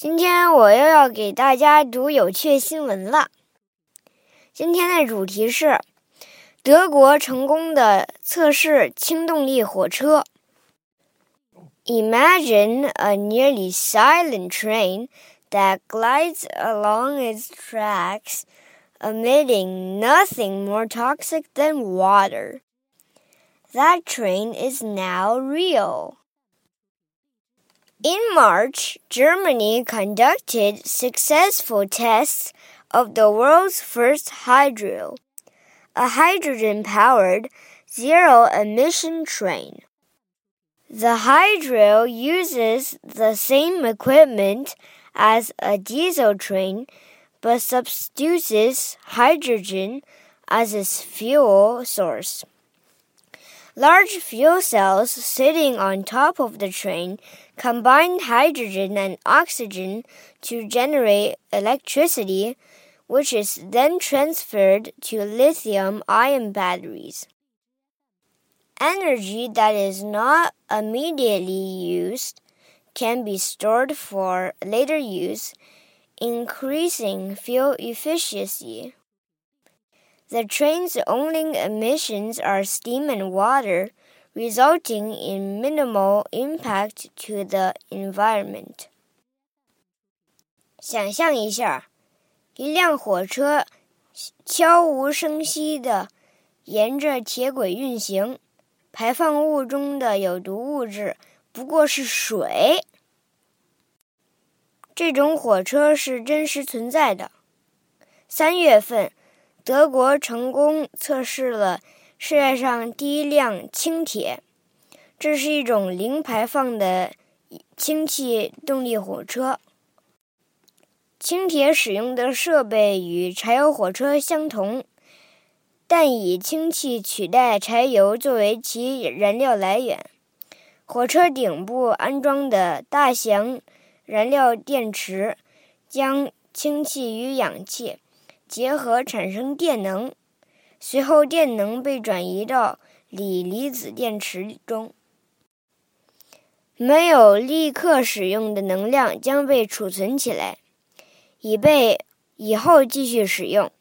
今天我又要给大家读有趣新闻了。今天的主题是德国成功的测试轻动力火车。Imagine a nearly silent train that glides along its tracks, emitting nothing more toxic than water. That train is now real. In March, Germany conducted successful tests of the world's first hydro, a hydrogen powered zero emission train. The hydro uses the same equipment as a diesel train but substitutes hydrogen as its fuel source. Large fuel cells sitting on top of the train combine hydrogen and oxygen to generate electricity, which is then transferred to lithium ion batteries. Energy that is not immediately used can be stored for later use, increasing fuel efficiency. The train's only emissions are steam and water, resulting in minimal impact to the environment. 想象一下，一辆火车悄无声息地沿着铁轨运行，排放物中的有毒物质不过是水。这种火车是真实存在的。三月份。德国成功测试了世界上第一辆轻铁，这是一种零排放的氢气动力火车。轻铁使用的设备与柴油火车相同，但以氢气取代柴油作为其燃料来源。火车顶部安装的大型燃料电池将氢气与氧气。结合产生电能，随后电能被转移到锂离子电池中。没有立刻使用的能量将被储存起来，以备以后继续使用。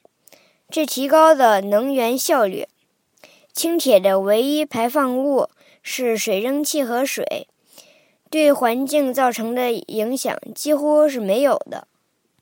这提高了能源效率。轻铁的唯一排放物是水蒸气和水，对环境造成的影响几乎是没有的。